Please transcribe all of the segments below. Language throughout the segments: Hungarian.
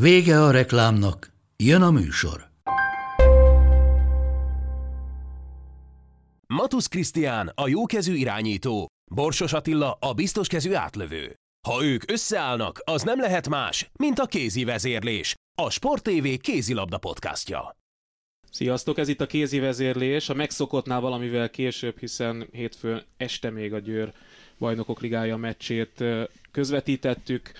Vége a reklámnak, jön a műsor. Matusz Krisztián a jókezű irányító, Borsos Attila a biztoskezű átlövő. Ha ők összeállnak, az nem lehet más, mint a kézi vezérlés, a Sport TV kézilabda podcastja. Sziasztok, ez itt a kézi vezérlés, a megszokottnál valamivel később, hiszen hétfőn este még a Győr bajnokok ligája meccsét közvetítettük.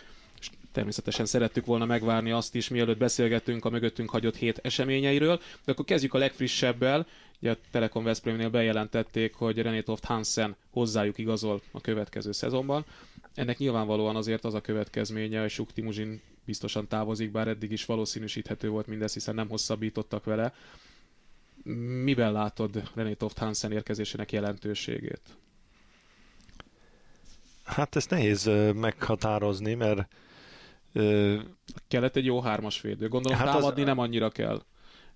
Természetesen szerettük volna megvárni azt is, mielőtt beszélgetünk a mögöttünk hagyott hét eseményeiről, de akkor kezdjük a legfrissebbel. Ugye a Telekom Veszprémnél bejelentették, hogy René Toft Hansen hozzájuk igazol a következő szezonban. Ennek nyilvánvalóan azért az a következménye, hogy Suk Timuzsin biztosan távozik, bár eddig is valószínűsíthető volt mindez, hiszen nem hosszabbítottak vele. Miben látod René Toft Hansen érkezésének jelentőségét? Hát ezt nehéz meghatározni, mert Kellett egy jó hármas védő. Gondolom hát támadni az... nem annyira kell.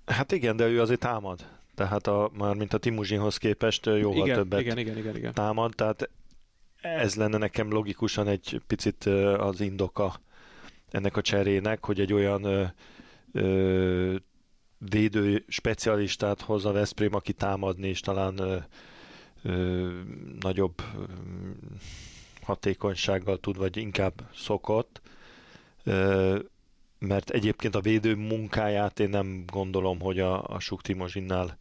Hát igen, de ő azért támad. Tehát a, már mint a Timuzsinhoz képest jóval igen, többet igen, igen, igen, igen. támad, tehát ez lenne nekem logikusan egy picit az indoka ennek a cserének, hogy egy olyan ö, ö, védő specialistát hoz a Veszprém, aki támadni és talán ö, ö, nagyobb ö, hatékonysággal tud, vagy inkább szokott mert egyébként a védő munkáját én nem gondolom, hogy a, a Suk Timozsinnál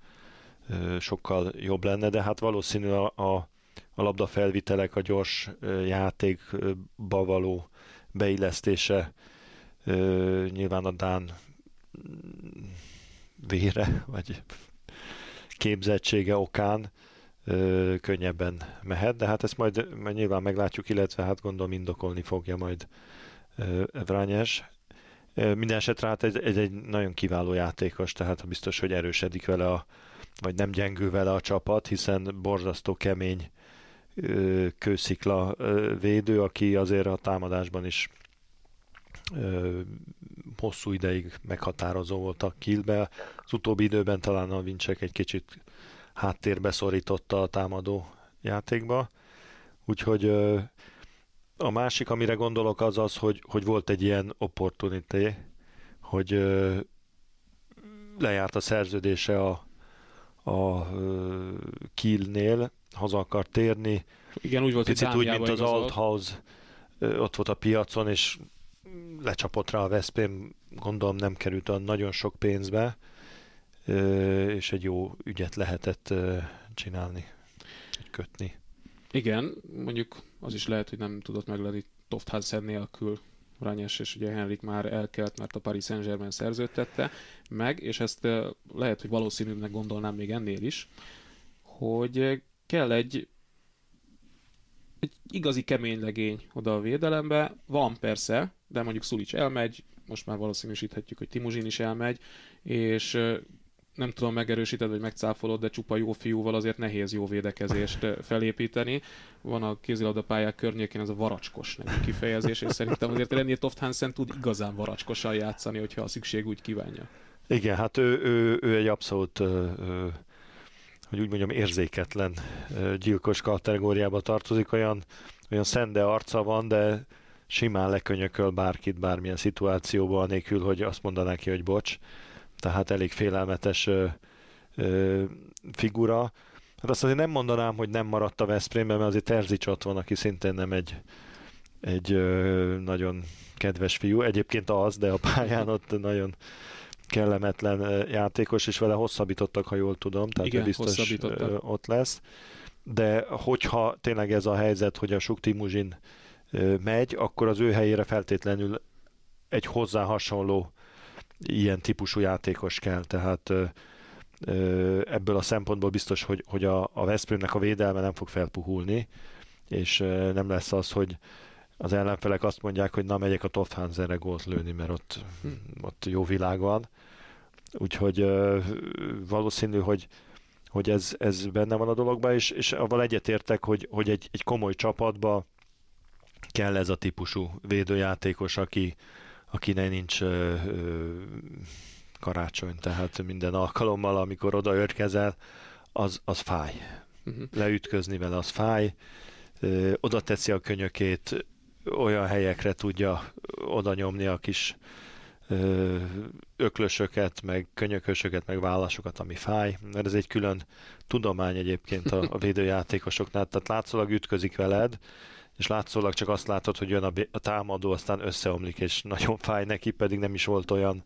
sokkal jobb lenne, de hát valószínű a, a, a labda felvitelek, a gyors játékba való beillesztése nyilván a Dán vére, vagy képzettsége okán könnyebben mehet, de hát ezt majd, majd nyilván meglátjuk, illetve hát gondolom indokolni fogja majd Vrányes. Minden esetre hát egy, egy, egy nagyon kiváló játékos, tehát biztos, hogy erősödik vele a, vagy nem gyengül vele a csapat, hiszen borzasztó kemény kőszikla védő, aki azért a támadásban is hosszú ideig meghatározó volt a killbe. Az utóbbi időben talán a Vincsek egy kicsit háttérbe szorította a támadó játékba. Úgyhogy a másik, amire gondolok, az az, hogy, hogy volt egy ilyen opportunité, hogy ö, lejárt a szerződése a, a Kielnél, haza akar térni. Igen, úgy volt, Picit úgy, mint az. Althaus ott volt a piacon, és lecsapott rá a Veszprém, gondolom nem került olyan nagyon sok pénzbe, és egy jó ügyet lehetett csinálni, kötni. Igen, mondjuk az is lehet, hogy nem tudott meglenni Toft Hansen nélkül Rányes, és ugye Henrik már elkelt, mert a Paris Saint-Germain szerződtette meg, és ezt lehet, hogy valószínűnek gondolnám még ennél is, hogy kell egy egy igazi kemény legény oda a védelembe. Van persze, de mondjuk Szulic elmegy, most már valószínűsíthetjük, hogy Timuzsin is elmegy, és nem tudom megerősíted, vagy megcáfolod, de csupa jó fiúval azért nehéz jó védekezést felépíteni. Van a kézilabda pályák környékén ez a varacskos nevű kifejezés, és szerintem azért René Toft Hansen tud igazán varacskosan játszani, hogyha a szükség úgy kívánja. Igen, hát ő, ő, ő egy abszolút hogy úgy mondjam, érzéketlen gyilkos kategóriába tartozik, olyan, olyan szende arca van, de simán lekönyököl bárkit bármilyen szituációban, nélkül, hogy azt mondaná ki, hogy bocs tehát elég félelmetes ö, ö, figura. Hát azt azért nem mondanám, hogy nem maradt a Veszprémben, mert azért Terzics ott van, aki szintén nem egy, egy ö, nagyon kedves fiú. Egyébként az, de a pályán ott nagyon kellemetlen játékos, és vele hosszabbítottak, ha jól tudom, tehát Igen, biztos ott lesz. De hogyha tényleg ez a helyzet, hogy a Suk Timuzsin megy, akkor az ő helyére feltétlenül egy hozzá hasonló ilyen típusú játékos kell, tehát ebből a szempontból biztos, hogy, hogy a, a Veszprémnek a védelme nem fog felpuhulni, és nem lesz az, hogy az ellenfelek azt mondják, hogy na megyek a Tofthanserre gólt lőni, mert ott, hm. ott jó világ van. Úgyhogy valószínű, hogy hogy ez, ez benne van a dologban, és, és avval egyetértek, hogy, hogy egy, egy komoly csapatba kell ez a típusú védőjátékos, aki, akinek nincs ö, ö, karácsony, tehát minden alkalommal, amikor odaörkezel, az, az fáj. Uh-huh. Leütközni vele, az fáj. Ö, oda teszi a könyökét, olyan helyekre tudja oda nyomni a kis ö, öklösöket, meg könyökösöket, meg válaszokat, ami fáj, mert ez egy külön tudomány egyébként a, a védőjátékosoknál, tehát látszólag ütközik veled, és látszólag csak azt látod, hogy jön a, a támadó, aztán összeomlik, és nagyon fáj neki, pedig nem is volt olyan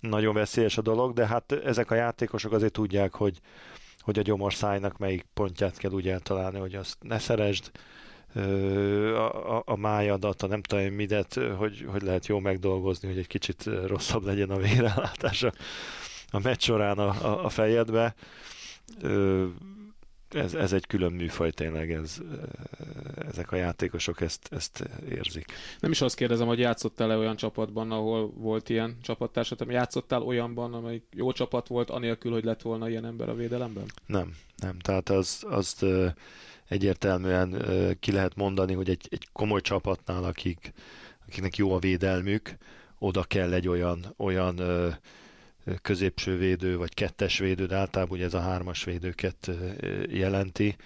nagyon veszélyes a dolog, de hát ezek a játékosok azért tudják, hogy, hogy a gyomorszájnak melyik pontját kell úgy eltalálni, hogy azt ne szeresd, a, a, a májadat, a nem tudom midet, hogy, hogy lehet jó megdolgozni, hogy egy kicsit rosszabb legyen a vérellátása a meccs során a, a, a fejedbe ez, ez egy külön műfaj tényleg, ez, ezek a játékosok ezt, ezt érzik. Nem is azt kérdezem, hogy játszottál-e olyan csapatban, ahol volt ilyen csapattársad, hanem játszottál olyanban, amely jó csapat volt, anélkül, hogy lett volna ilyen ember a védelemben? Nem, nem. Tehát az, azt egyértelműen ki lehet mondani, hogy egy, egy komoly csapatnál, akik, akiknek jó a védelmük, oda kell egy olyan, olyan középső védő, vagy kettes védő, de általában ugye ez a hármas védőket jelenti,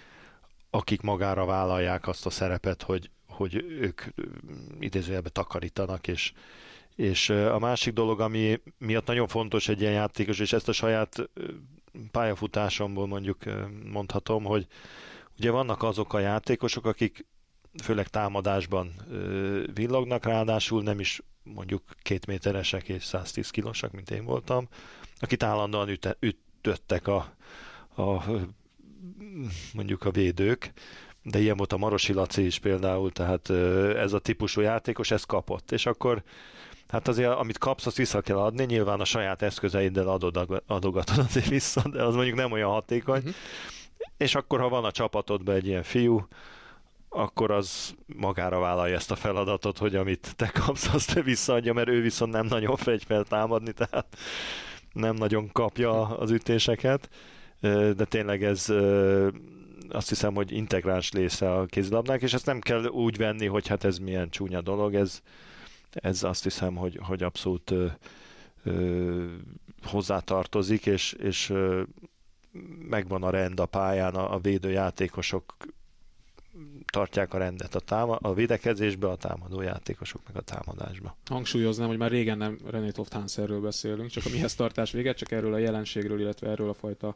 akik magára vállalják azt a szerepet, hogy, hogy ők idézőjelben takarítanak, és, és a másik dolog, ami miatt nagyon fontos egy ilyen játékos, és ezt a saját pályafutásomból mondjuk mondhatom, hogy ugye vannak azok a játékosok, akik főleg támadásban villognak, ráadásul nem is mondjuk két méteresek és 110 kilósak, mint én voltam, akit állandóan üte, ütöttek a, a mondjuk a védők, de ilyen volt a Marosi Laci is például, tehát ez a típusú játékos ezt kapott, és akkor hát azért amit kapsz, azt vissza kell adni, nyilván a saját eszközeiddel adod, adogatod azért vissza, de az mondjuk nem olyan hatékony, uh-huh. és akkor ha van a csapatodban egy ilyen fiú, akkor az magára vállalja ezt a feladatot, hogy amit te kapsz, azt te visszaadja, mert ő viszont nem nagyon fegy fel támadni, tehát nem nagyon kapja az ütéseket, de tényleg ez azt hiszem, hogy integráns része a kézilabdák, és ezt nem kell úgy venni, hogy hát ez milyen csúnya dolog, ez, ez azt hiszem, hogy, hogy abszolút ö, ö, hozzátartozik, és, és ö, megvan a rend a pályán, a, a védőjátékosok tartják a rendet a, táma, a védekezésbe, a támadó meg a támadásba. Hangsúlyoznám, hogy már régen nem René Tofthanserről beszélünk, csak a mihez tartás véget, csak erről a jelenségről, illetve erről a fajta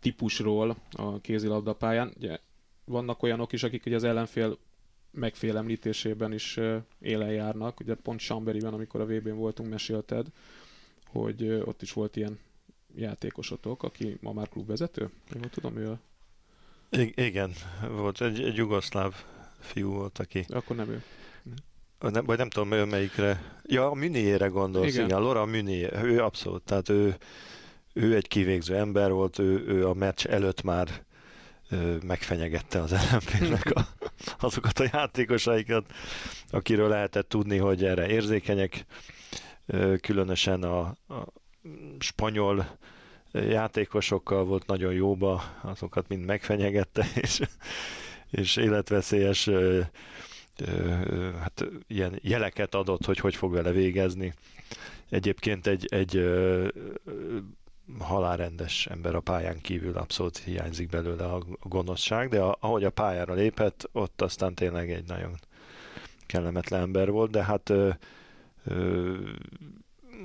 típusról a kézilabdapályán. Ugye vannak olyanok is, akik ugye az ellenfél megfélemlítésében is élen járnak. Ugye pont Chamberiben, amikor a VB-n voltunk, mesélted, hogy ott is volt ilyen játékosotok, aki ma már klubvezető. Én tudom, ő I- igen, volt egy, egy jugoszláv fiú volt, aki... Akkor nem ő. Nem, vagy nem tudom, melyikre. Ja, a Müniére gondolsz, igen. igen Laura Münié, ő abszolút, tehát ő, ő egy kivégző ember volt, ő, ő a meccs előtt már ő, megfenyegette az ellenfélnek a, azokat a játékosaikat, akiről lehetett tudni, hogy erre érzékenyek, különösen a, a spanyol játékosokkal volt nagyon jóba, azokat mind megfenyegette, és, és életveszélyes hát ilyen jeleket adott, hogy hogy fog vele végezni. Egyébként egy, egy halálrendes ember a pályán kívül abszolút hiányzik belőle a gonoszság, de ahogy a pályára lépett, ott aztán tényleg egy nagyon kellemetlen ember volt, de hát ö, ö,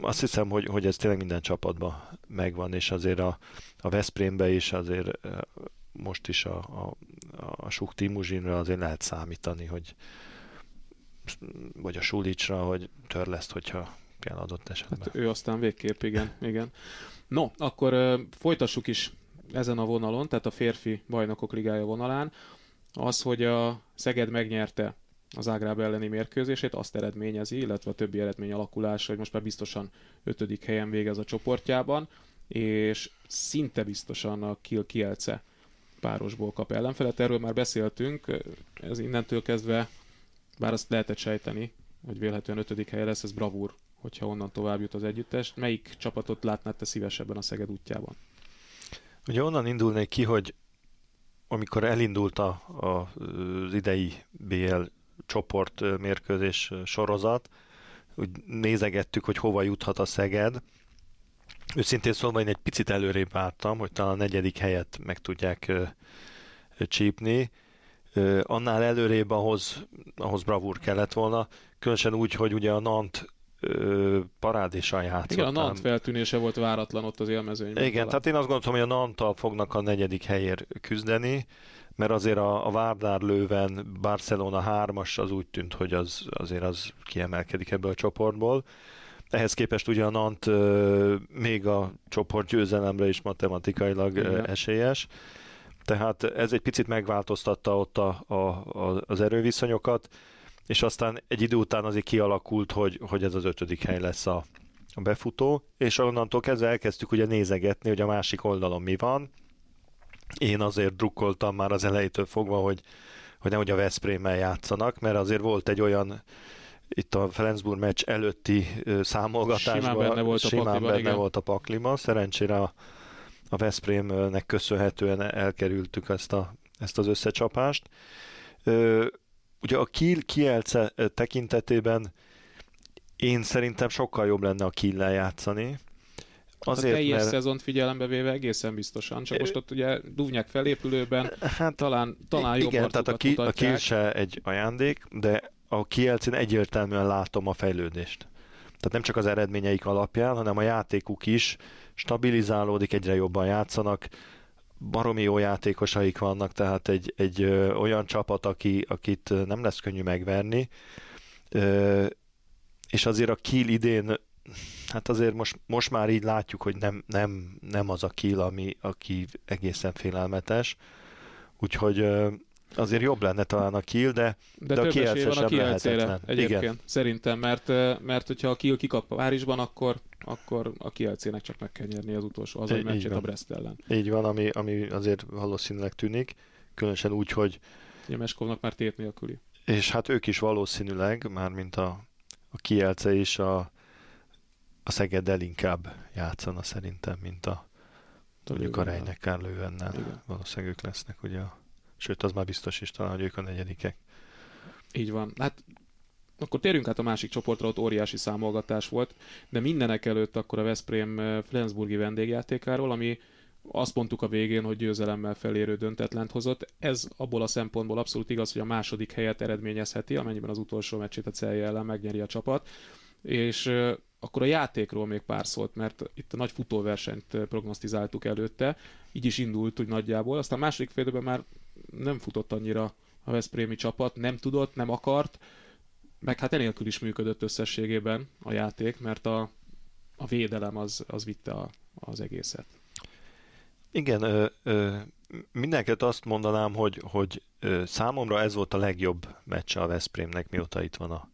azt hiszem, hogy, hogy ez tényleg minden csapatban megvan, és azért a, a Veszprémbe is azért most is a, a, a Suk Timuzsinra azért lehet számítani, hogy vagy a Sulicsra, hogy törleszt, hogyha kell adott esetben. Hát ő aztán végképp, igen. igen. No, akkor uh, folytassuk is ezen a vonalon, tehát a férfi bajnokok ligája vonalán. Az, hogy a Szeged megnyerte az Ágráb elleni mérkőzését, azt eredményezi, illetve a többi eredmény alakulása, hogy most már biztosan ötödik helyen végez a csoportjában, és szinte biztosan a Kiel Kielce párosból kap ellenfelet. Erről már beszéltünk, ez innentől kezdve bár azt lehetett sejteni, hogy vélhetően ötödik helye lesz, ez bravúr, hogyha onnan tovább jut az együttes. Melyik csapatot látnád te szívesebben a Szeged útjában? Ugye onnan indulnék ki, hogy amikor elindult a, a, az idei BL csoport mérkőzés sorozat, úgy nézegettük, hogy hova juthat a Szeged. Őszintén szólva én egy picit előrébb vártam, hogy talán a negyedik helyet meg tudják csípni. Annál előrébb ahhoz, ahhoz bravúr kellett volna, különösen úgy, hogy ugye a Nant parádésan játszott. Igen, a Nant feltűnése volt váratlan ott az élmezőnyben. Igen, talán. tehát én azt gondoltam, hogy a Nantal fognak a negyedik helyért küzdeni, mert azért a, a Várdár Lőven Barcelona 3-as az úgy tűnt, hogy az, azért az kiemelkedik ebből a csoportból. Ehhez képest ugye a Nant még a csoport győzelemre is matematikailag Igen. esélyes. Tehát ez egy picit megváltoztatta ott a, a, a, az erőviszonyokat, és aztán egy idő után azért kialakult, hogy, hogy ez az ötödik hely lesz a, a befutó, és onnantól kezdve elkezdtük ugye nézegetni, hogy a másik oldalon mi van. Én azért drukkoltam már az elejétől fogva, hogy, hogy nehogy a Veszprémmel játszanak, mert azért volt egy olyan itt a Flensburg meccs előtti számolgatásban simán benne volt a simán pakliba, benne igen. volt a paklima. Szerencsére a, a Veszprémnek köszönhetően elkerültük ezt, a, ezt az összecsapást. Ö, ugye a Kiel Kielce tekintetében én szerintem sokkal jobb lenne a Kiel játszani. Azért, a teljes mert... szezont figyelembe véve egészen biztosan, csak most ott ugye Duvnyák felépülőben hát, talán, talán jobb Igen, tehát a, ki, a Kiel se egy ajándék, de a Kielcén egyértelműen látom a fejlődést. Tehát nem csak az eredményeik alapján, hanem a játékuk is stabilizálódik, egyre jobban játszanak, baromi jó játékosaik vannak, tehát egy, egy ö, olyan csapat, aki, akit nem lesz könnyű megverni, ö, és azért a Kiel idén, hát azért most, most már így látjuk, hogy nem, nem, nem az a Kiel, ami, aki egészen félelmetes, úgyhogy azért jobb lenne talán a Kiel, de, de, de a Kielce van a sem Kielcére lehetetlen. egyébként, Igen. szerintem, mert, mert hogyha a Kiel kikap Párizsban, akkor, akkor a Kielcének csak meg kell nyerni az utolsó hazai meccsét a Brest ellen. Így van, ami, ami azért valószínűleg tűnik, különösen úgy, hogy Ugye Meskovnak már tét nélküli. és hát ők is valószínűleg, már mint a, a Kielce is a, a Szegeddel inkább játszana szerintem, mint a mondjuk a. Reineckár Lővennel. Valószínűleg ők lesznek, ugye. a- Sőt, az már biztos is talán, hogy ők a negyedikek. Így van. Hát akkor térjünk át a másik csoportra, ott óriási számolgatás volt, de mindenek előtt akkor a Veszprém eh, Flensburgi vendégjátékáról, ami azt mondtuk a végén, hogy győzelemmel felérő döntetlent hozott. Ez abból a szempontból abszolút igaz, hogy a második helyet eredményezheti, amennyiben az utolsó meccsét a Celje ellen megnyeri a csapat. És eh, akkor a játékról még pár szólt, mert itt a nagy futóversenyt eh, prognosztizáltuk előtte, így is indult úgy nagyjából. Aztán második fél időben már nem futott annyira a Veszprémi csapat, nem tudott, nem akart, meg hát enélkül is működött összességében a játék, mert a, a védelem az, az vitte a, az egészet. Igen, ö, ö, mindenket azt mondanám, hogy, hogy ö, számomra ez volt a legjobb meccse a Veszprémnek, mióta itt van a,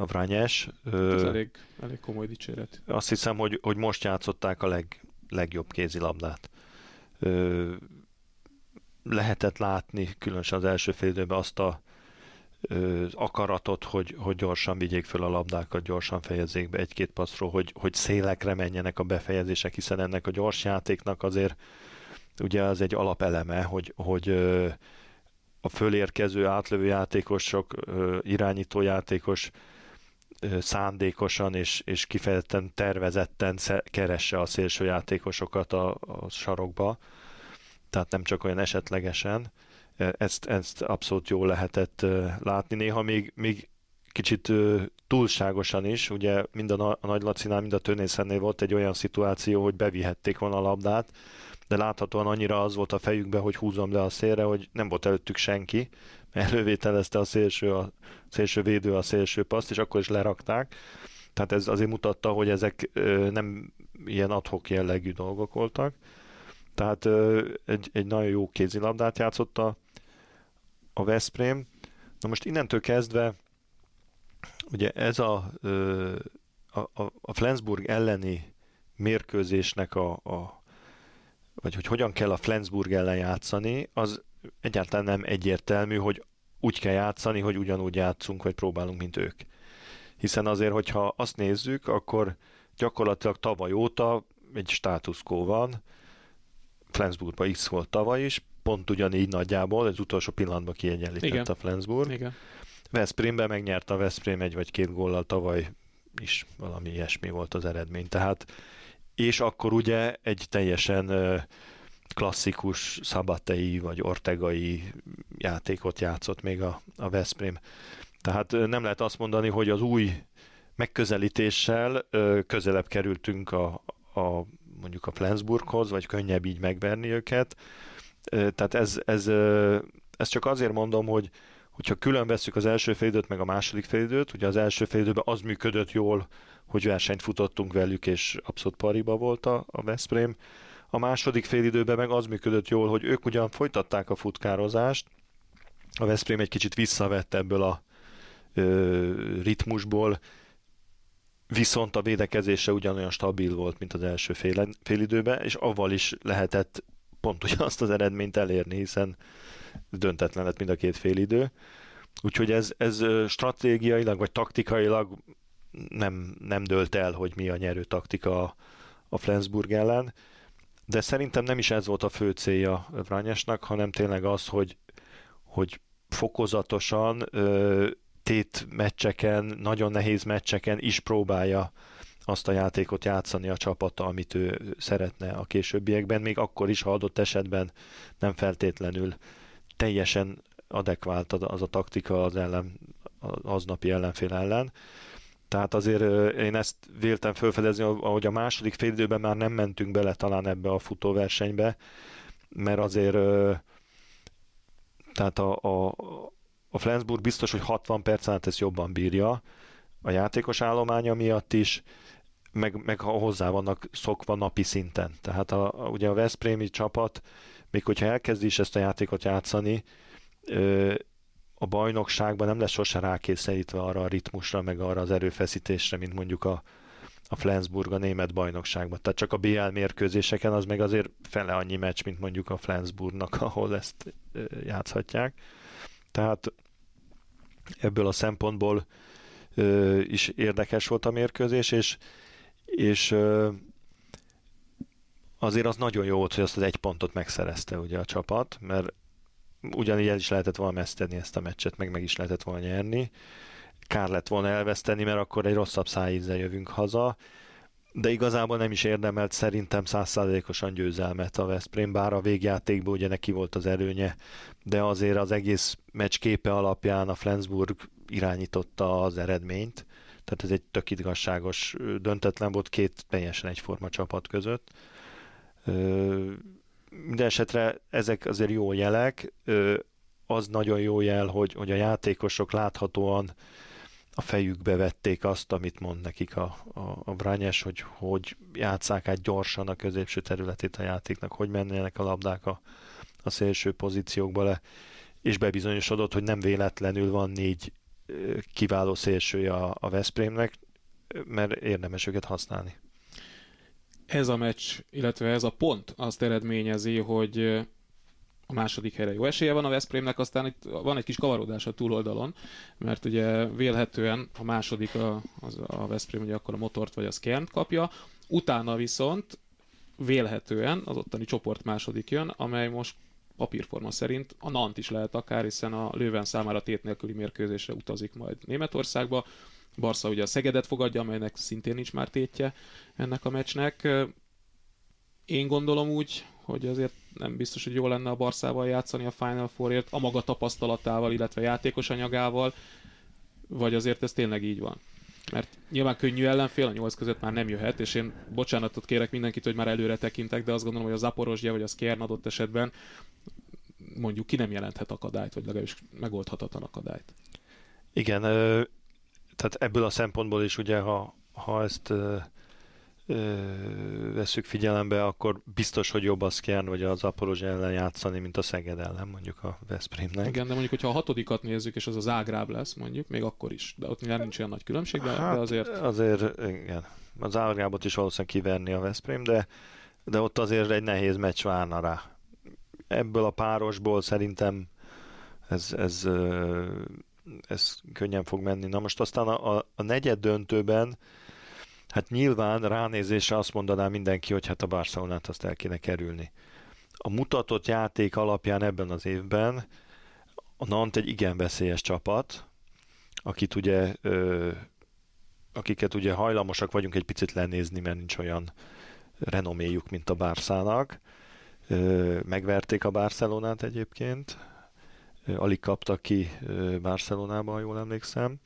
a Vranyes. Ez Ö, elég, elég komoly dicséret. azt hiszem, hogy, hogy most játszották a leg, legjobb kézilabdát. Ö, lehetett látni, különösen az első fél időben azt a ö, az akaratot, hogy, hogy gyorsan vigyék föl a labdákat, gyorsan fejezzék be egy-két passzról, hogy, hogy szélekre menjenek a befejezések, hiszen ennek a gyors játéknak azért ugye az egy alapeleme, hogy, hogy ö, a fölérkező átlövő játékosok, irányító játékos szándékosan és, és kifejezetten tervezetten keresse a szélső játékosokat a, a sarokba, tehát nem csak olyan esetlegesen. Ezt, ezt abszolút jól lehetett látni. Néha még, még kicsit túlságosan is, ugye mind a, Na- a Nagy Lacinál, mind a Tönészennél volt egy olyan szituáció, hogy bevihették volna a labdát, de láthatóan annyira az volt a fejükben, hogy húzom le a szélre, hogy nem volt előttük senki, elővételezte a szélső, a szélső védő a szélső paszt, és akkor is lerakták. Tehát ez azért mutatta, hogy ezek nem ilyen adhok jellegű dolgok voltak. Tehát egy, egy nagyon jó kézilabdát játszott a, a Veszprém. Na most innentől kezdve ugye ez a, a, a Flensburg elleni mérkőzésnek a, a vagy hogy hogyan kell a Flensburg ellen játszani, az egyáltalán nem egyértelmű, hogy úgy kell játszani, hogy ugyanúgy játszunk, vagy próbálunk, mint ők. Hiszen azért, hogyha azt nézzük, akkor gyakorlatilag tavaly óta egy státuszkó van, Flensburgban X volt tavaly is, pont ugyanígy nagyjából, az utolsó pillanatban kiegyenlített Igen. a Flensburg. Igen. Veszprémben megnyerte a Veszprém egy vagy két góllal tavaly is valami ilyesmi volt az eredmény. Tehát, és akkor ugye egy teljesen klasszikus szabatei vagy ortegai játékot játszott még a, a Veszprém. Tehát nem lehet azt mondani, hogy az új megközelítéssel közelebb kerültünk a, a mondjuk a Flensburghoz, vagy könnyebb így megverni őket. Tehát ez, ez, ez csak azért mondom, hogy hogyha külön veszük az első félidőt, meg a második félidőt, ugye az első félidőben az működött jól, hogy versenyt futottunk velük, és abszolút pariba volt a, a Veszprém. A második félidőben meg az működött jól, hogy ők ugyan folytatták a futkározást, a Veszprém egy kicsit visszavett ebből a ö, ritmusból, viszont a védekezése ugyanolyan stabil volt, mint az első fél, félidőben, és avval is lehetett pont ugyanazt az eredményt elérni, hiszen döntetlen lett mind a két félidő. Úgyhogy ez, ez stratégiailag vagy taktikailag nem, nem dölt el, hogy mi a nyerő taktika a, a Flensburg ellen, de szerintem nem is ez volt a fő célja Vranyesnak, hanem tényleg az, hogy, hogy fokozatosan tét meccseken, nagyon nehéz meccseken is próbálja azt a játékot játszani a csapata, amit ő szeretne a későbbiekben, még akkor is, ha adott esetben nem feltétlenül teljesen adekvált az a taktika az ellen, az aznapi ellenfél ellen. Tehát azért én ezt véltem felfedezni, ahogy a második fél időben már nem mentünk bele talán ebbe a futóversenybe, mert azért tehát a, a, a Flensburg biztos, hogy 60 perc át ezt jobban bírja, a játékos állománya miatt is, meg, meg hozzá vannak szokva napi szinten. Tehát a, a, ugye a Veszprémi csapat, még hogyha elkezdi is ezt a játékot játszani, a bajnokságban nem lesz sose rákényszerítve arra a ritmusra, meg arra az erőfeszítésre, mint mondjuk a, a Flensburg a német bajnokságban. Tehát csak a BL mérkőzéseken az meg azért fele annyi meccs, mint mondjuk a Flensburgnak, ahol ezt játszhatják. Tehát ebből a szempontból ö, is érdekes volt a mérkőzés, és, és ö, azért az nagyon jó volt, hogy azt az egy pontot megszerezte ugye a csapat, mert ugyanígy el is lehetett volna meszteni ezt a meccset, meg meg is lehetett volna nyerni. Kár lett volna elveszteni, mert akkor egy rosszabb szájízzel jövünk haza, de igazából nem is érdemelt szerintem százszázalékosan győzelmet a Veszprém, bár a végjátékban ugye neki volt az előnye, de azért az egész meccs képe alapján a Flensburg irányította az eredményt, tehát ez egy tök igazságos döntetlen volt két teljesen egyforma csapat között. Minden esetre ezek azért jó jelek, az nagyon jó jel, hogy, hogy a játékosok láthatóan a fejükbe vették azt, amit mond nekik a, a, a Brányes, hogy hogy játszák át gyorsan a középső területét a játéknak, hogy mennének a labdák a, a szélső pozíciókba le, és bebizonyosodott, hogy nem véletlenül van négy kiváló szélsője a, a Veszprémnek, mert érdemes őket használni. Ez a meccs, illetve ez a pont azt eredményezi, hogy a második helyre jó esélye van a Veszprémnek, aztán itt van egy kis kavarodás a túloldalon, mert ugye vélhetően a második a, az a Veszprém ugye akkor a motort vagy a Skern kapja, utána viszont vélhetően az ottani csoport második jön, amely most papírforma szerint a Nant is lehet akár, hiszen a Lőven számára tét nélküli mérkőzésre utazik majd Németországba. Barca ugye a Szegedet fogadja, amelynek szintén nincs már tétje ennek a meccsnek. Én gondolom úgy, hogy azért nem biztos, hogy jó lenne a Barszával játszani a Final Fourért, a maga tapasztalatával, illetve játékos anyagával, vagy azért ez tényleg így van? Mert nyilván könnyű ellenfél, a nyolc között már nem jöhet, és én bocsánatot kérek mindenkit, hogy már előre tekintek, de azt gondolom, hogy a Zaporozsja vagy a Skjern adott esetben mondjuk ki nem jelenthet akadályt, vagy legalábbis megoldhatatlan akadályt. Igen, tehát ebből a szempontból is ugye, ha, ha ezt ö, ö, veszük figyelembe, akkor biztos, hogy jobb a Skjern vagy az Zaporozs ellen játszani, mint a Szeged ellen, mondjuk a Veszprémnek. Igen, de mondjuk, hogyha a hatodikat nézzük, és az az Ágráb lesz, mondjuk, még akkor is. De ott nyilván nincs olyan nagy különbség, de, hát, de azért... Azért, igen. Az Ágrábot is valószínűleg kiverni a Veszprém, de, de ott azért egy nehéz meccs várna rá. Ebből a párosból szerintem ez, ez, ez könnyen fog menni. Na most aztán a, a, a negyed döntőben hát nyilván ránézésre azt mondaná mindenki, hogy hát a Barcelonát azt el kéne kerülni. A mutatott játék alapján ebben az évben a Nant egy igen veszélyes csapat, akit ugye, ö, akiket ugye hajlamosak vagyunk egy picit lenézni, mert nincs olyan renoméjuk, mint a Bárszának. Megverték a Barcelonát egyébként, alig kaptak ki Barcelonába, ha jól emlékszem.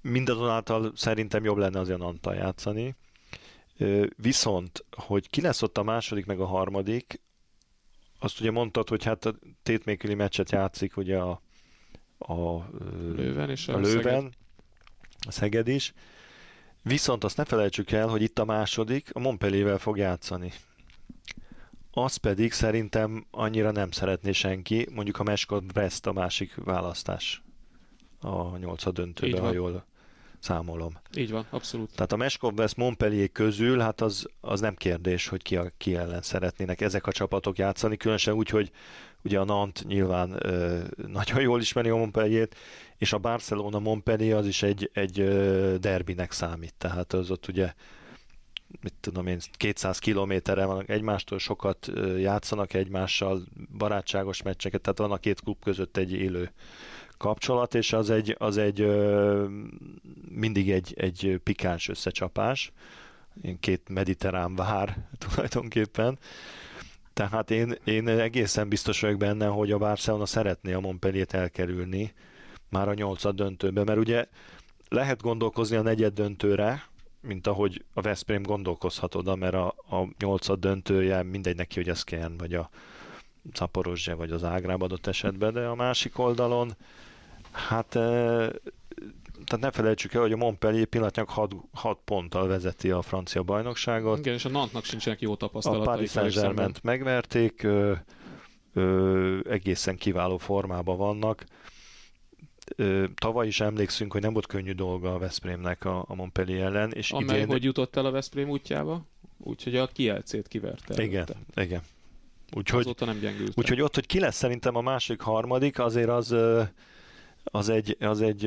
Mindazonáltal szerintem jobb lenne azért Antal játszani. Viszont, hogy ki lesz ott a második meg a harmadik, azt ugye mondtad, hogy hát a tétméküli meccset játszik ugye a, a Lőven, és a, a Lőven, Szeged. a Szeged is. Viszont azt ne felejtsük el, hogy itt a második a Montpelliervel fog játszani. Az pedig szerintem annyira nem szeretné senki, mondjuk a Meskot Brest a másik választás a nyolcad döntőbe, ha jól számolom. Így van, abszolút. Tehát a Meskov West Montpellier közül, hát az, az nem kérdés, hogy ki, a, ki ellen szeretnének ezek a csapatok játszani, különösen úgy, hogy ugye a Nant nyilván ö, nagyon jól ismeri a Montpellier-t, és a Barcelona Montpellier az is egy, egy ö, derbinek számít, tehát az ott ugye mit tudom én, 200 kilométerre vannak egymástól, sokat játszanak egymással, barátságos meccseket, tehát van a két klub között egy élő kapcsolat, és az egy, az egy mindig egy, egy pikáns összecsapás, két mediterrán vár tulajdonképpen. Tehát én, én egészen biztos vagyok benne, hogy a Barcelona szeretné a Montpellier-t elkerülni már a nyolcad döntőbe, mert ugye lehet gondolkozni a negyed döntőre, mint ahogy a Veszprém gondolkozhat oda, mert a, a nyolcad döntője mindegy neki, hogy ez kell, vagy a Zaporozse, vagy az Ágráb adott esetben, de a másik oldalon hát e, tehát ne felejtsük el, hogy a Montpellier pillanatnyilag 6 ponttal vezeti a francia bajnokságot. Igen, és a Nantnak sincsenek jó tapasztalatai. A Paris saint megverték, ö, ö, egészen kiváló formában vannak tavaly is emlékszünk, hogy nem volt könnyű dolga a Veszprémnek a, a Montpellier ellen. És Amely idén... hogy jutott el a Veszprém útjába? Úgyhogy a kielcét kiverte. Igen, előtte. igen. Úgyhogy, Azóta nem gyengült. Úgyhogy ott, hogy ki lesz szerintem a másik harmadik, azért az, az egy, az egy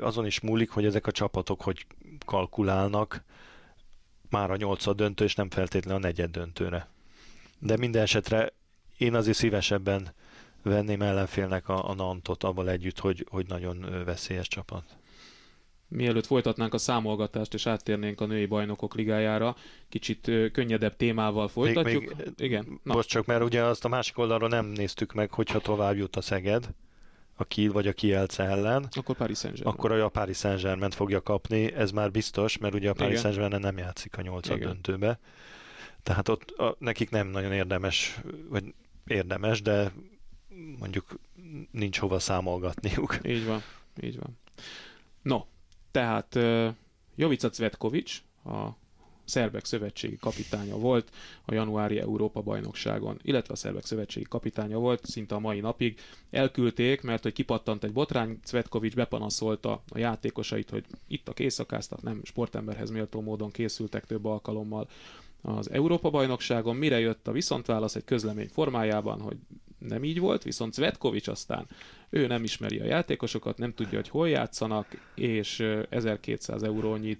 azon is múlik, hogy ezek a csapatok hogy kalkulálnak már a nyolcad döntő, és nem feltétlenül a negyed döntőre. De minden esetre én azért szívesebben venném ellenfélnek a, a Nantot avval együtt, hogy, hogy nagyon veszélyes csapat. Mielőtt folytatnánk a számolgatást és áttérnénk a női bajnokok ligájára, kicsit könnyedebb témával folytatjuk. Még, még, Igen. Na. Most csak, mert ugye azt a másik oldalról nem néztük meg, hogyha tovább jut a Szeged, a Kiel vagy a Kielce ellen, akkor Paris Saint-Germain. Akkor a Paris Saint-Germain fogja kapni, ez már biztos, mert ugye a Paris Saint-Germain nem játszik a nyolcad döntőbe. Tehát ott a, nekik nem nagyon érdemes, vagy érdemes, de mondjuk nincs hova számolgatniuk. Így van, így van. No, tehát Jovica Cvetkovics, a szerbek szövetségi kapitánya volt a januári Európa bajnokságon, illetve a szerbek szövetségi kapitánya volt szinte a mai napig. Elküldték, mert hogy kipattant egy botrány, Cvetkovics bepanaszolta a játékosait, hogy itt a készakáztak, nem sportemberhez méltó módon készültek több alkalommal az Európa bajnokságon, mire jött a viszontválasz egy közlemény formájában, hogy nem így volt, viszont Zvetkovics aztán ő nem ismeri a játékosokat, nem tudja, hogy hol játszanak, és 1200 eurónyi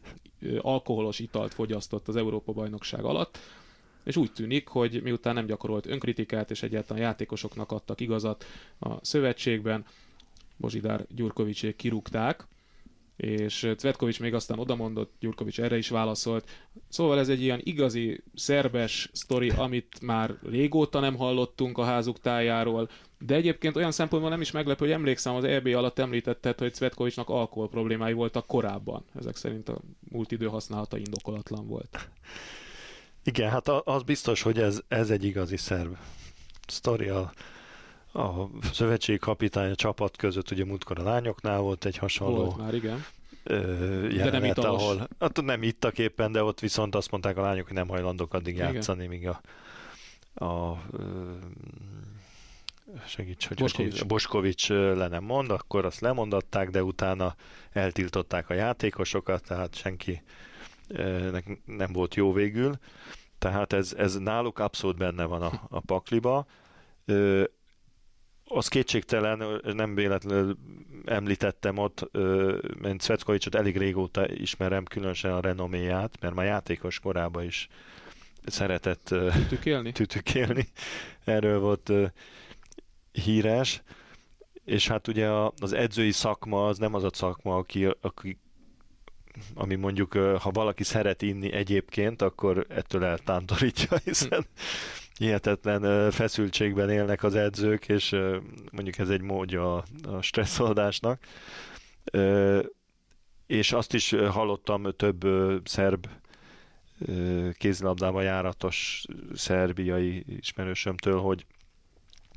alkoholos italt fogyasztott az Európa-bajnokság alatt, és úgy tűnik, hogy miután nem gyakorolt önkritikát, és egyáltalán játékosoknak adtak igazat a szövetségben, Bozsidár Gyurkovicsék kirúgták, és Cvetkovics még aztán odamondott, Gyurkovics erre is válaszolt. Szóval ez egy ilyen igazi szerbes sztori, amit már régóta nem hallottunk a házuk tájáról, de egyébként olyan szempontból nem is meglepő, hogy emlékszem, az EB alatt említetted, hogy Cvetkovicsnak alkohol problémái voltak korábban. Ezek szerint a múlt idő használata indokolatlan volt. Igen, hát az biztos, hogy ez, ez egy igazi szerb sztori. A szövetségi kapitány a csapat között, ugye múltkor a lányoknál volt egy hasonló volt már, igen. jelenet, de nem ahol, hát nem ittak éppen, de ott viszont azt mondták a lányok, hogy nem hajlandók addig igen. játszani, míg a, a segíts, hogy Boskovics. Hogy Boskovics le nem mond, akkor azt lemondatták, de utána eltiltották a játékosokat, tehát senki nem volt jó végül. Tehát ez, ez náluk abszolút benne van a, a pakliba az kétségtelen, nem véletlenül említettem ott, mert Cvetkovicsot elég régóta ismerem, különösen a renoméját, mert már játékos korában is szeretett tütükélni. tütükélni. Erről volt híres. És hát ugye az edzői szakma az nem az a szakma, aki, aki ami mondjuk, ha valaki szeret inni egyébként, akkor ettől eltántorítja, hiszen hihetetlen feszültségben élnek az edzők, és mondjuk ez egy módja a stresszoldásnak. És azt is hallottam több szerb kézilabdában járatos szerbiai ismerősömtől, hogy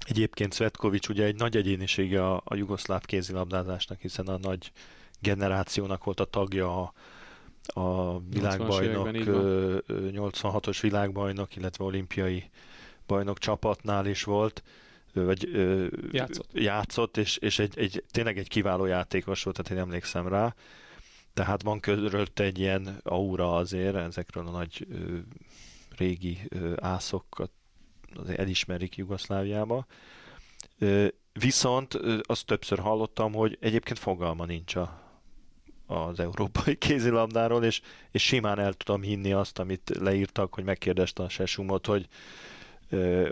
egyébként Svetkovics ugye egy nagy egyénisége a, a jugoszláv kézilabdázásnak, hiszen a nagy generációnak volt a tagja a, a világbajnok, 86-os világbajnok, illetve olimpiai bajnok csapatnál is volt, vagy játszott, játszott és, és egy, egy, tényleg egy kiváló játékos volt, tehát én emlékszem rá. Tehát van körülötte egy ilyen aura azért, ezekről a nagy ö, régi ö, ászokat azért elismerik Jugoszláviába. Ö, viszont ö, azt többször hallottam, hogy egyébként fogalma nincs a, az európai kézilabdáról, és, és simán el tudom hinni azt, amit leírtak, hogy megkérdezte a Sesumot, hogy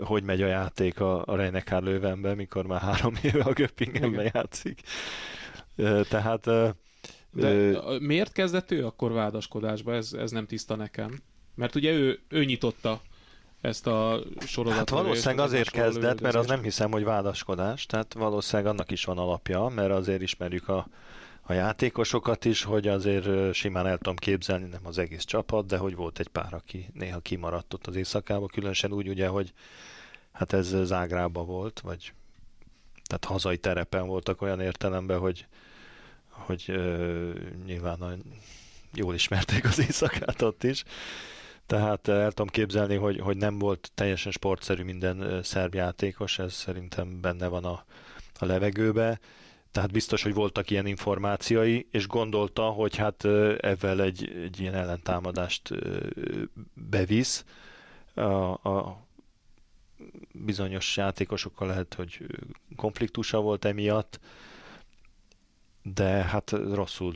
hogy megy a játék a, a Reinekár Lővenben, mikor már három éve a Göppingenben játszik. Tehát... De miért kezdett ő akkor vádaskodásba? Ez, ez nem tiszta nekem. Mert ugye ő, ő nyitotta ezt a sorozatot. Hát valószínűleg azért kezdett, mert az nem hiszem, hogy vádaskodás, tehát valószínűleg annak is van alapja, mert azért ismerjük a, a játékosokat is, hogy azért simán el tudom képzelni, nem az egész csapat, de hogy volt egy pár, aki néha kimaradt ott az éjszakába, különösen úgy ugye, hogy hát ez Zágrába volt, vagy tehát hazai terepen voltak olyan értelemben, hogy, hogy uh, nyilván a, jól ismerték az éjszakát ott is. Tehát el tudom képzelni, hogy, hogy nem volt teljesen sportszerű minden szerb játékos, ez szerintem benne van a, a levegőbe tehát biztos, hogy voltak ilyen információi, és gondolta, hogy hát ezzel egy, egy ilyen ellentámadást bevisz. A, a bizonyos játékosokkal lehet, hogy konfliktusa volt emiatt, de hát rosszul,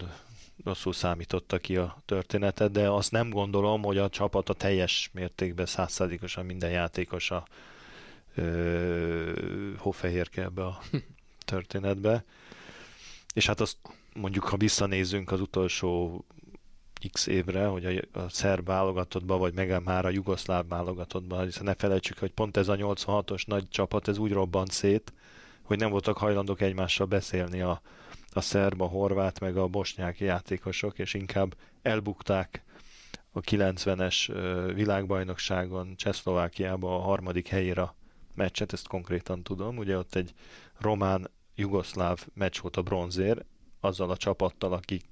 rosszul számította ki a történetet, de azt nem gondolom, hogy a csapat a teljes mértékben százszázalékosan minden játékosa hófehérke ebbe a történetbe. És hát azt mondjuk, ha visszanézünk az utolsó x évre, hogy a, a szerb válogatottba, vagy meg már a jugoszláv válogatottba, hiszen ne felejtsük, hogy pont ez a 86-os nagy csapat, ez úgy robbant szét, hogy nem voltak hajlandók egymással beszélni a, a szerb, a horvát, meg a bosnyák játékosok, és inkább elbukták a 90-es világbajnokságon Csehszlovákiába a harmadik helyére meccset, ezt konkrétan tudom, ugye ott egy román jugoszláv meccs volt a bronzér, azzal a csapattal, akik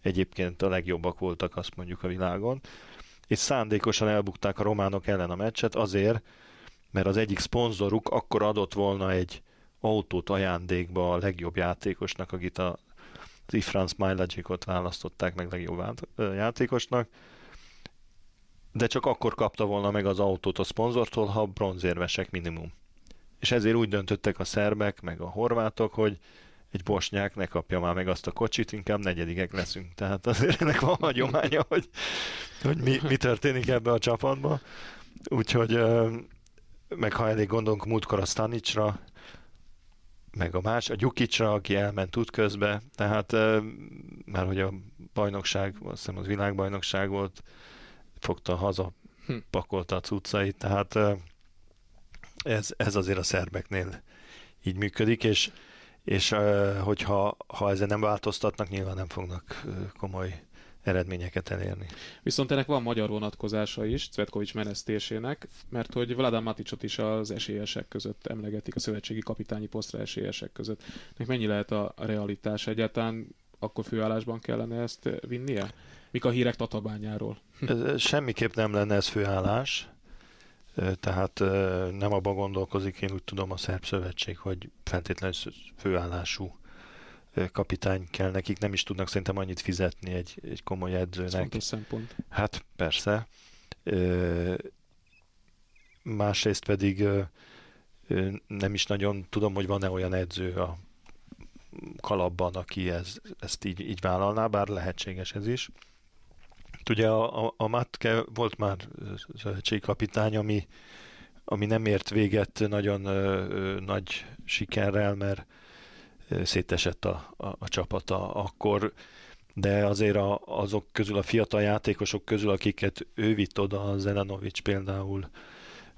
egyébként a legjobbak voltak, azt mondjuk a világon, és szándékosan elbukták a románok ellen a meccset azért, mert az egyik szponzoruk akkor adott volna egy autót ajándékba a legjobb játékosnak, akit a az Ifran Smilagicot választották meg legjobb játékosnak, de csak akkor kapta volna meg az autót a szponzortól, ha bronzérvesek minimum és ezért úgy döntöttek a szerbek, meg a horvátok, hogy egy bosnyák ne kapja már meg azt a kocsit, inkább negyedikek leszünk. Tehát azért ennek van hagyománya, hogy, hogy mi, mi történik ebbe a csapatba. Úgyhogy meg ha elég gondolunk múltkor a Stanicsra, meg a más, a Gyukicsra, aki elment útközbe, tehát már hogy a bajnokság, azt hiszem az világbajnokság volt, fogta haza, hm. pakolta a cuccait, tehát ez, ez azért a szerbeknél így működik, és, és hogyha ha ezen nem változtatnak, nyilván nem fognak komoly eredményeket elérni. Viszont ennek van magyar vonatkozása is, Cvetkovics menesztésének, mert hogy Vladan Maticsot is az esélyesek között emlegetik, a szövetségi kapitányi posztra esélyesek között. Nek mennyi lehet a realitás egyáltalán? Akkor főállásban kellene ezt vinnie? Mik a hírek Tatabányáról? Semmiképp nem lenne ez főállás tehát nem abban gondolkozik, én úgy tudom a Szerb Szövetség, hogy feltétlenül főállású kapitány kell nekik, nem is tudnak szerintem annyit fizetni egy, egy komoly edzőnek. Ez szempont. Hát persze. Másrészt pedig nem is nagyon tudom, hogy van-e olyan edző a kalapban, aki ez, ezt így, így vállalná, bár lehetséges ez is. Ugye a, a, a Matke volt már szövetségkapitány, ami, ami nem ért véget nagyon ö, ö, nagy sikerrel, mert szétesett a, a, a csapata akkor, de azért a, azok közül, a fiatal játékosok közül, akiket ő vitt oda, a Zelenovics például,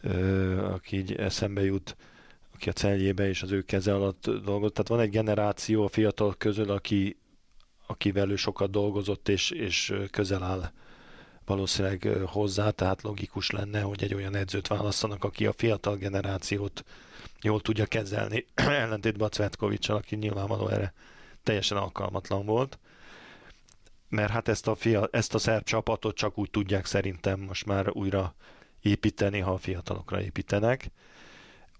ö, aki így eszembe jut, aki a celjébe és az ő keze alatt dolgozott. Tehát van egy generáció a fiatal közül, aki, akivel ő sokat dolgozott, és, és közel áll valószínűleg hozzá, tehát logikus lenne, hogy egy olyan edzőt válasszanak, aki a fiatal generációt jól tudja kezelni, ellentétben a Cvetkovicsal, aki nyilvánvaló erre teljesen alkalmatlan volt. Mert hát ezt a, fia, ezt a szerb csapatot csak úgy tudják szerintem most már újra építeni, ha a fiatalokra építenek,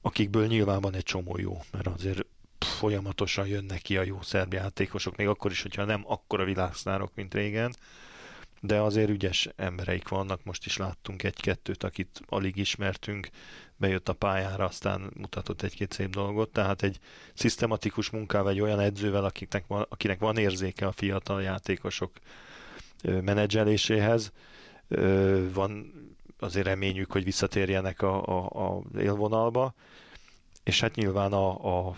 akikből nyilván van egy csomó jó, mert azért folyamatosan jönnek ki a jó szerb játékosok, még akkor is, hogyha nem akkora világsztárok, mint régen, de azért ügyes embereik vannak, most is láttunk egy-kettőt, akit alig ismertünk, bejött a pályára, aztán mutatott egy-két szép dolgot, tehát egy szisztematikus munkával, egy olyan edzővel, akiknek van, akinek van érzéke a fiatal játékosok menedzseléséhez, van azért reményük, hogy visszatérjenek a, a, a élvonalba, és hát nyilván a, a,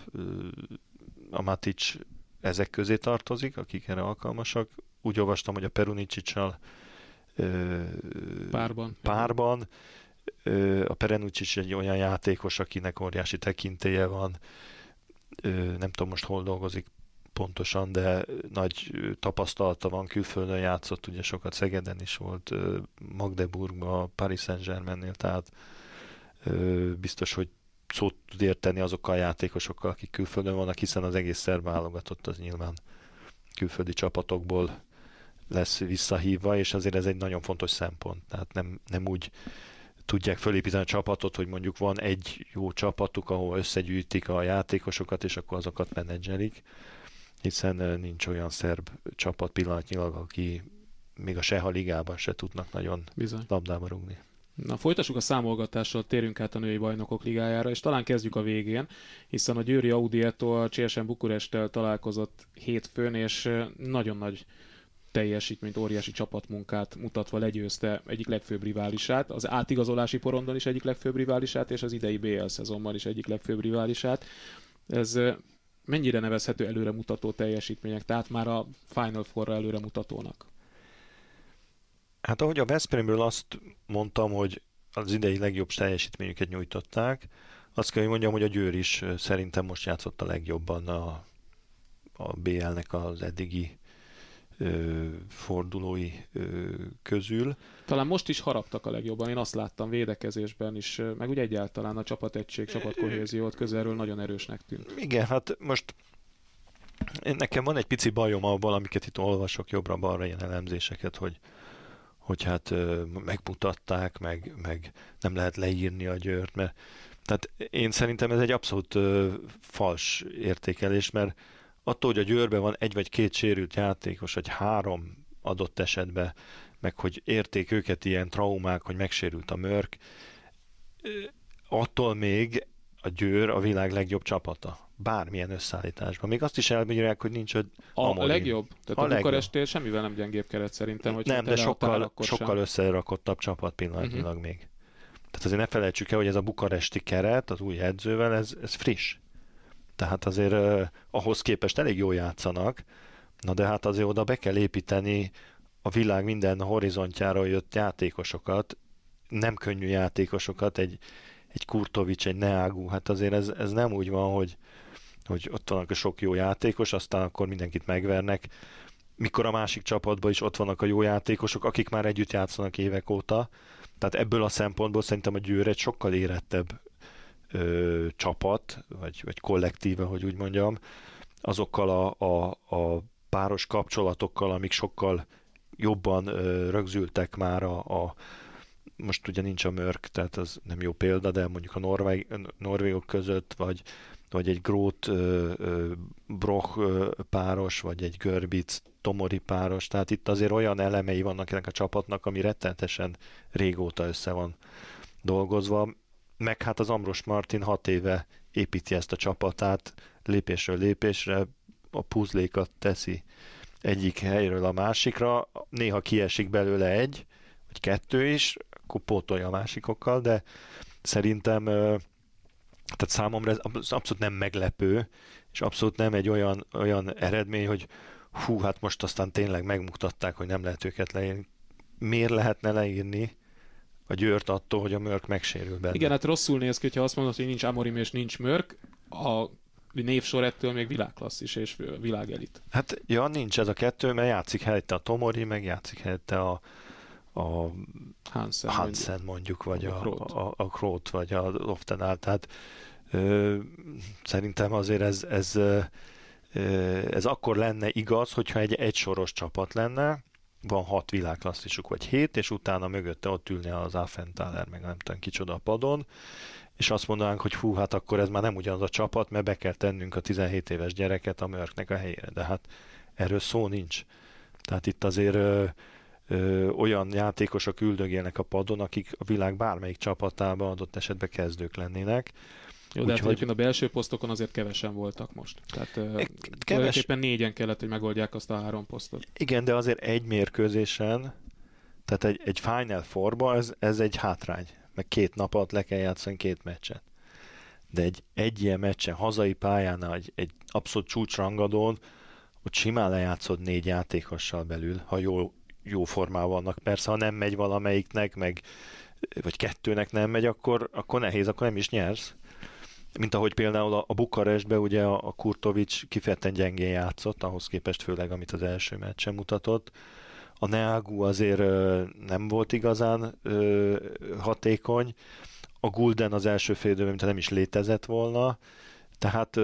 a Matic ezek közé tartozik, akik erre alkalmasak. Úgy olvastam, hogy a Perunicsicsal párban. párban. A Perenucsics egy olyan játékos, akinek óriási tekintélye van. Nem tudom most hol dolgozik pontosan, de nagy tapasztalata van, külföldön játszott, ugye sokat Szegeden is volt, Magdeburgban, Paris Saint-Germainnél, tehát biztos, hogy szót tud érteni azokkal a játékosokkal, akik külföldön vannak, hiszen az egész szerb válogatott az nyilván külföldi csapatokból lesz visszahívva, és azért ez egy nagyon fontos szempont. Tehát nem, nem úgy tudják fölépíteni a csapatot, hogy mondjuk van egy jó csapatuk, ahol összegyűjtik a játékosokat, és akkor azokat menedzselik, hiszen nincs olyan szerb csapat pillanatnyilag, aki még a Seha ligában se tudnak nagyon Bizony. labdába rúgni. Na, folytassuk a számolgatással, térjünk át a női bajnokok ligájára, és talán kezdjük a végén, hiszen a Győri Audieto a CSM Bukurestel találkozott hétfőn, és nagyon nagy teljesítményt, óriási csapatmunkát mutatva legyőzte egyik legfőbb riválisát, az átigazolási porondon is egyik legfőbb riválisát, és az idei BL szezonban is egyik legfőbb riválisát. Ez mennyire nevezhető előremutató teljesítmények, tehát már a Final Four-ra előremutatónak? Hát ahogy a Veszprémről azt mondtam, hogy az idei legjobb teljesítményüket nyújtották, azt kell, hogy mondjam, hogy a Győr is szerintem most játszott a legjobban a, a BL-nek az eddigi ö, fordulói ö, közül. Talán most is haraptak a legjobban, én azt láttam védekezésben is, meg úgy egyáltalán a csapategység, csapatkohéziót közelről nagyon erősnek tűnt. Igen, hát most nekem van egy pici bajom abban, amiket itt olvasok jobbra-balra ilyen elemzéseket, hogy hogy hát megmutatták, meg, meg nem lehet leírni a győrt, mert tehát én szerintem ez egy abszolút fals értékelés, mert attól, hogy a győrben van egy vagy két sérült játékos, vagy három adott esetben, meg hogy érték őket ilyen traumák, hogy megsérült a mörk, attól még a Győr a világ legjobb csapata. Bármilyen összeállításban. Még azt is elmondják, hogy nincs a A legjobb? Tehát a, a Bukarestél semmivel nem gyengébb keret szerintem. Hogy nem, de sokkal, sokkal összerakottabb csapat pillanatnyilag uh-huh. még. Tehát azért ne felejtsük el, hogy ez a bukaresti keret az új edzővel, ez, ez friss. Tehát azért uh, ahhoz képest elég jól játszanak, na de hát azért oda be kell építeni a világ minden horizontjára jött játékosokat, nem könnyű játékosokat, egy, egy Kurtovics, egy Neágú, hát azért ez, ez nem úgy van, hogy, hogy ott vannak a sok jó játékos, aztán akkor mindenkit megvernek, mikor a másik csapatban is ott vannak a jó játékosok, akik már együtt játszanak évek óta. Tehát ebből a szempontból szerintem a Győr egy sokkal érettebb ö, csapat, vagy, vagy kollektíve, hogy úgy mondjam, azokkal a, a, a páros kapcsolatokkal, amik sokkal jobban ö, rögzültek már a, a most ugye nincs a mörk, tehát az nem jó példa, de mondjuk a norvég, norvégok között, vagy, vagy egy Grót Broch páros, vagy egy Görbic Tomori páros, tehát itt azért olyan elemei vannak ennek a csapatnak, ami rettenetesen régóta össze van dolgozva. meg hát az Ambros Martin hat éve építi ezt a csapatát, lépésről lépésre a puzlékat teszi egyik helyről a másikra, néha kiesik belőle egy, vagy kettő is, akkor pótolja a másikokkal, de szerintem tehát számomra ez abszolút nem meglepő, és abszolút nem egy olyan, olyan eredmény, hogy hú, hát most aztán tényleg megmutatták, hogy nem lehet őket leírni. Miért lehetne leírni a győrt attól, hogy a mörk megsérül benne? Igen, hát rosszul néz ki, ha azt mondod, hogy nincs Amorim és nincs mörk, a névsor ettől még világklasszis és világelit. Hát ja, nincs ez a kettő, mert játszik helyette a Tomori, meg játszik helyette a, a Hansen, Hansen mondjuk, vagy a, a, a Krót, vagy a Loftenál. Tehát ö, szerintem azért ez, ez, ö, ez akkor lenne igaz, hogyha egy egysoros csapat lenne, van hat világklasszisuk, vagy hét, és utána mögötte ott ülne az Affenthaler, meg nem tudom kicsoda a padon, és azt mondanánk, hogy fú, hát akkor ez már nem ugyanaz a csapat, mert be kell tennünk a 17 éves gyereket a mörknek a helyére. De hát erről szó nincs. Tehát itt azért ö, olyan játékosok üldögélnek a padon, akik a világ bármelyik csapatában adott esetben kezdők lennének. Jó, de hát a belső posztokon azért kevesen voltak most. Tehát e, keves... négyen kellett, hogy megoldják azt a három posztot. Igen, de azért egy mérkőzésen, tehát egy, egy Final Fourba ez, ez egy hátrány meg két nap alatt le kell játszani két meccset. De egy, egy ilyen meccsen, hazai pályán, egy, egy abszolút csúcsrangadón, ott simán lejátszod négy játékossal belül, ha jó, jó formában vannak. Persze, ha nem megy valamelyiknek, meg vagy kettőnek nem megy, akkor, akkor nehéz, akkor nem is nyersz. Mint ahogy például a, a Bukarestbe ugye a, a Kurtovics kifejezetten gyengén játszott, ahhoz képest főleg, amit az első meccsen mutatott a Neagu azért nem volt igazán hatékony, a Gulden az első fél időben, mintha nem is létezett volna, tehát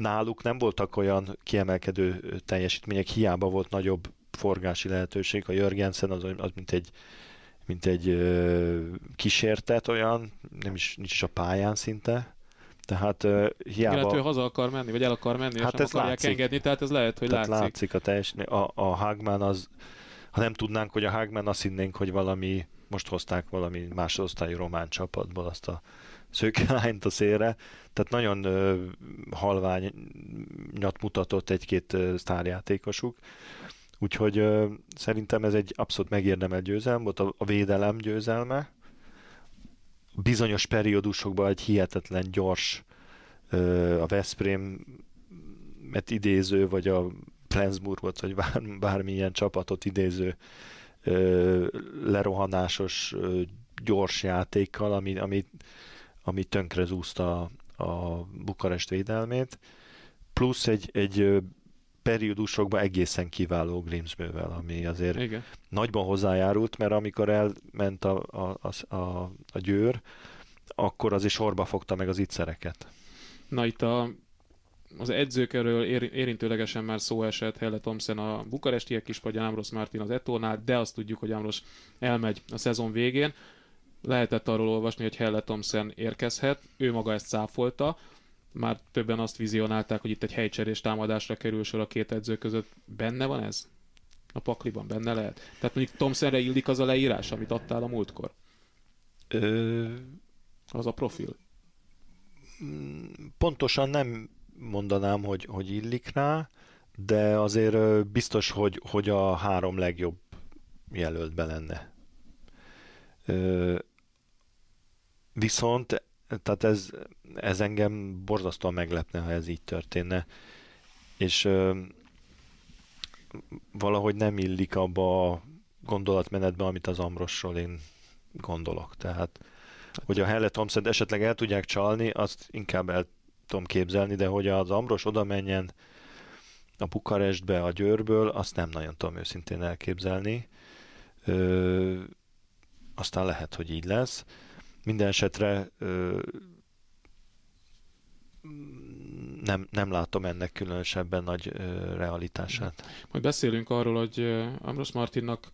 náluk nem voltak olyan kiemelkedő teljesítmények, hiába volt nagyobb forgási lehetőség. A Jörgensen az, az mint egy mint egy ö, kísértet olyan, nem is, nincs is a pályán szinte, tehát uh, hiába... Igen, ő haza akar menni, vagy el akar menni, hát és nem akarják látszik. engedni, tehát ez lehet, hogy tehát látszik. látszik a teljes... A, a Hagman az... Ha nem tudnánk, hogy a Hagman, azt hinnénk, hogy valami... Most hozták valami másodosztályú román csapatból azt a szőkelányt a szélre. Tehát nagyon uh, halványat mutatott egy-két uh, sztárjátékosuk. Úgyhogy uh, szerintem ez egy abszolút megérdemelt győzelem volt, a, a védelem győzelme, bizonyos periódusokban egy hihetetlen gyors a Veszprém mert idéző, vagy a Flensburgot, vagy bár, bármilyen csapatot idéző lerohanásos gyors játékkal, ami, ami, ami tönkre zúzta a, a Bukarest védelmét, plusz egy, egy periódusokban egészen kiváló Grimsbővel, ami azért Igen. nagyban hozzájárult, mert amikor elment a, a, a, a, a győr, akkor az is sorba fogta meg az ittszereket. Na itt a, az edzőkről ér, érintőlegesen már szó esett Helle Thompson a bukarestiek is, vagy Ámros Martin az Etónál, de azt tudjuk, hogy Ámros elmegy a szezon végén. Lehetett arról olvasni, hogy Helle Thompson érkezhet, ő maga ezt száfolta, már többen azt vizionálták, hogy itt egy helycserés támadásra kerül sor a két edző között. Benne van ez? A pakliban benne lehet? Tehát mondjuk Thompsonre illik az a leírás, amit adtál a múltkor? Ö... Az a profil? Pontosan nem mondanám, hogy, hogy illik rá, de azért biztos, hogy, hogy a három legjobb jelöltben lenne. Ö, viszont tehát ez, ez engem borzasztóan meglepne, ha ez így történne. És ö, valahogy nem illik abba a gondolatmenetbe, amit az Amrosról én gondolok. Tehát, hogy a Helle Thompson esetleg el tudják csalni, azt inkább el tudom képzelni, de hogy az Amros oda menjen a Bukarestbe a Győrből, azt nem nagyon tudom őszintén elképzelni. Ö, aztán lehet, hogy így lesz. Minden esetre nem, nem látom ennek különösebben nagy realitását. Majd beszélünk arról, hogy Amros Martinnak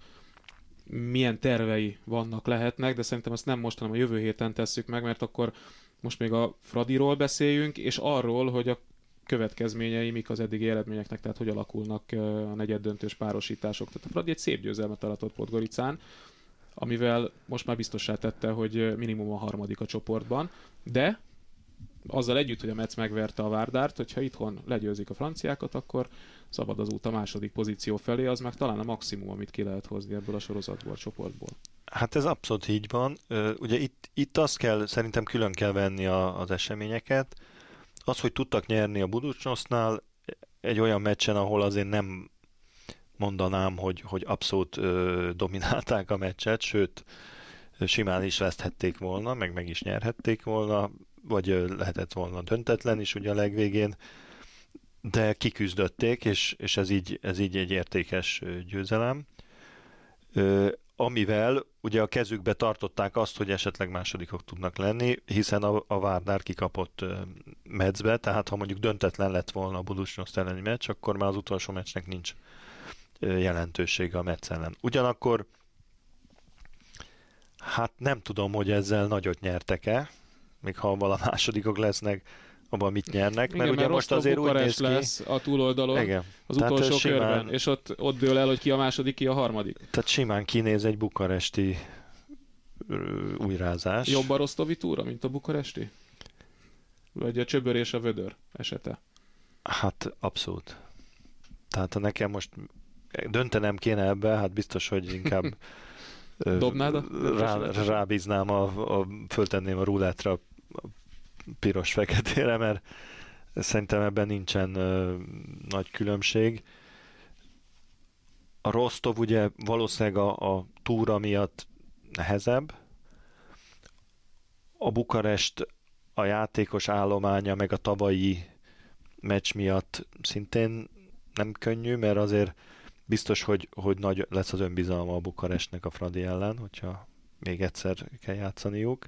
milyen tervei vannak, lehetnek, de szerintem ezt nem most, hanem a jövő héten tesszük meg, mert akkor most még a Fradiról beszéljünk, és arról, hogy a következményei mik az eddigi eredményeknek, tehát hogy alakulnak a negyed döntős párosítások. Tehát a Fradi egy szép győzelmet aratott Podgoricán, amivel most már biztossá tette, hogy minimum a harmadik a csoportban, de azzal együtt, hogy a Metsz megverte a Várdárt, hogyha itthon legyőzik a franciákat, akkor szabad az út a második pozíció felé, az meg talán a maximum, amit ki lehet hozni ebből a sorozatból, a csoportból. Hát ez abszolút így van. Ugye itt, itt azt kell, szerintem külön kell venni a, az eseményeket. Az, hogy tudtak nyerni a Buducsnosznál egy olyan meccsen, ahol azért nem mondanám, hogy, hogy abszolút ö, dominálták a meccset, sőt, simán is veszthették volna, meg meg is nyerhették volna, vagy lehetett volna döntetlen is ugye a legvégén, de kiküzdötték, és, és ez, így, ez így egy értékes győzelem. Ö, amivel ugye a kezükbe tartották azt, hogy esetleg másodikok tudnak lenni, hiszen a, a Várdár kikapott meccsbe, tehát ha mondjuk döntetlen lett volna a Budusnyoszt elleni meccs, akkor már az utolsó meccsnek nincs jelentősége a Metsz ellen. Ugyanakkor hát nem tudom, hogy ezzel nagyot nyertek-e, még ha vala másodikok lesznek, abban mit nyernek, mert Igen, ugye most azért úgy néz ki... lesz a túloldalon Igen. az Tehát utolsó simán, körben, és ott, ott dől el, hogy ki a második, ki a harmadik. Tehát simán kinéz egy bukaresti újrázás. Jobb a Rostovi túra, mint a bukaresti? Vagy a csöbör és a vödör esete? Hát abszolút. Tehát ha nekem most döntenem kéne ebbe, hát biztos, hogy inkább Dobnád rá, rábíznám, a, a, föltenném a ruletre a piros-feketére, mert szerintem ebben nincsen ö, nagy különbség. A Rostov ugye valószínűleg a, a túra miatt nehezebb. A Bukarest a játékos állománya, meg a tavalyi meccs miatt szintén nem könnyű, mert azért biztos, hogy, hogy nagy lesz az önbizalma a Bukarestnek a Fradi ellen, hogyha még egyszer kell játszaniuk.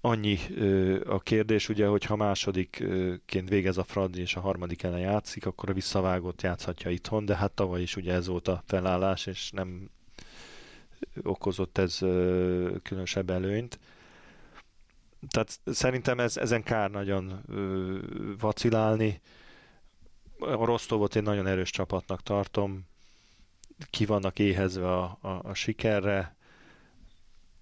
Annyi ö, a kérdés, ugye, hogy ha másodikként végez a Fradi és a harmadik ellen játszik, akkor a visszavágót játszhatja itthon, de hát tavaly is ugye ez volt a felállás, és nem okozott ez ö, különösebb előnyt. Tehát szerintem ez, ezen kár nagyon ö, vacilálni a Rostovot én nagyon erős csapatnak tartom, ki vannak éhezve a, a, a sikerre,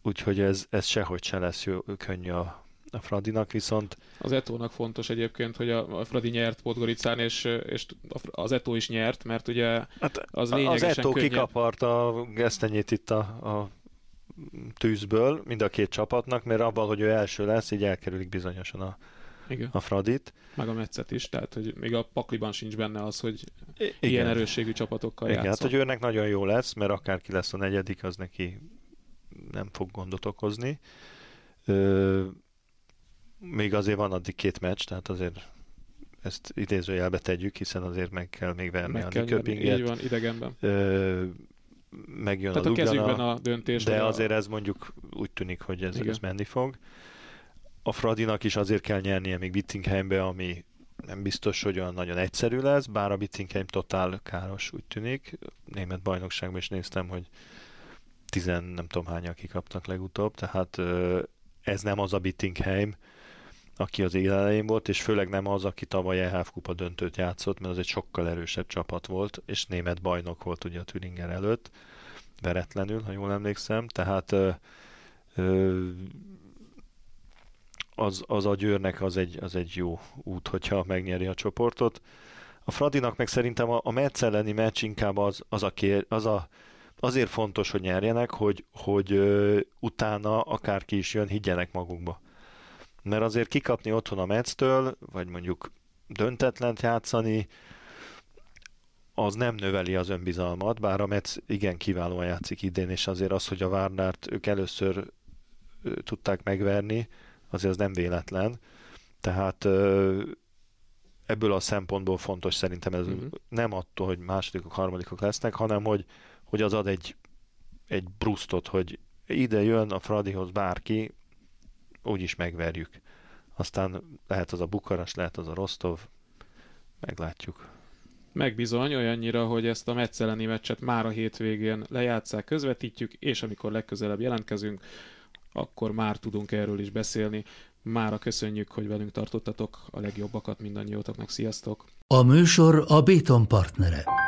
úgyhogy ez, ez sehogy se lesz jó, könnyű a, a Fradinak, viszont... Az Etónak fontos egyébként, hogy a, a Fradi nyert Podgoricán, és, és az Etó is nyert, mert ugye hát az lényegesen Az Etó könnyebb. kikapart a gesztenyét itt a, a tűzből mind a két csapatnak, mert abban, hogy ő első lesz, így elkerülik bizonyosan a, Igen. a Fradit. Meg a Metszet is, tehát hogy még a Pakliban sincs benne az, hogy Igen. ilyen erősségű csapatokkal Igen, játszol. hát hogy őnek nagyon jó lesz, mert akárki lesz a negyedik, az neki nem fog gondot okozni. Ö, még azért van addig két meccs, tehát azért ezt idézőjelbe tegyük, hiszen azért meg kell még verni meg a kell nyerni. Így van, idegenben. Ö, megjön Tehát a a kezükben a döntés. de a- azért ez mondjuk úgy tűnik, hogy ez, Igen. ez menni fog. A Fradinak is azért kell nyernie még Bittingheimbe, ami nem biztos, hogy olyan nagyon egyszerű lesz, bár a Bittingheim totál káros úgy tűnik. Német bajnokságban is néztem, hogy tizen nem tudom hányan kikaptak legutóbb, tehát ez nem az a Bittingheim, aki az élelején volt, és főleg nem az, aki tavaly EHF kupa döntőt játszott, mert az egy sokkal erősebb csapat volt, és német bajnok volt ugye a Thüringer előtt, veretlenül, ha jól emlékszem, tehát ö, ö, az, az a győrnek az egy, az egy jó út, hogyha megnyeri a csoportot. A Fradinak meg szerintem a, a Metz elleni meccs inkább az, az, a kér, az a, azért fontos, hogy nyerjenek, hogy, hogy ö, utána akárki is jön, higgyenek magukba. Mert azért kikapni otthon a Metz-től, vagy mondjuk döntetlent játszani, az nem növeli az önbizalmat, bár a Metz igen kiválóan játszik idén, és azért az, hogy a Várnárt ők először tudták megverni, azért az nem véletlen. Tehát ebből a szempontból fontos szerintem ez Mhm. nem attól, hogy másodikok, harmadikok lesznek, hanem hogy, hogy az ad egy, egy brusztot, hogy ide jön a Fradihoz bárki, úgyis megverjük. Aztán lehet az a Bukaras, lehet az a Rostov, meglátjuk. Meg bizony, olyannyira, hogy ezt a Metz elleni meccset már a hétvégén lejátszák, közvetítjük, és amikor legközelebb jelentkezünk, akkor már tudunk erről is beszélni. Mára köszönjük, hogy velünk tartottatok, a legjobbakat mindannyiótoknak. Sziasztok! A műsor a Béton partnere.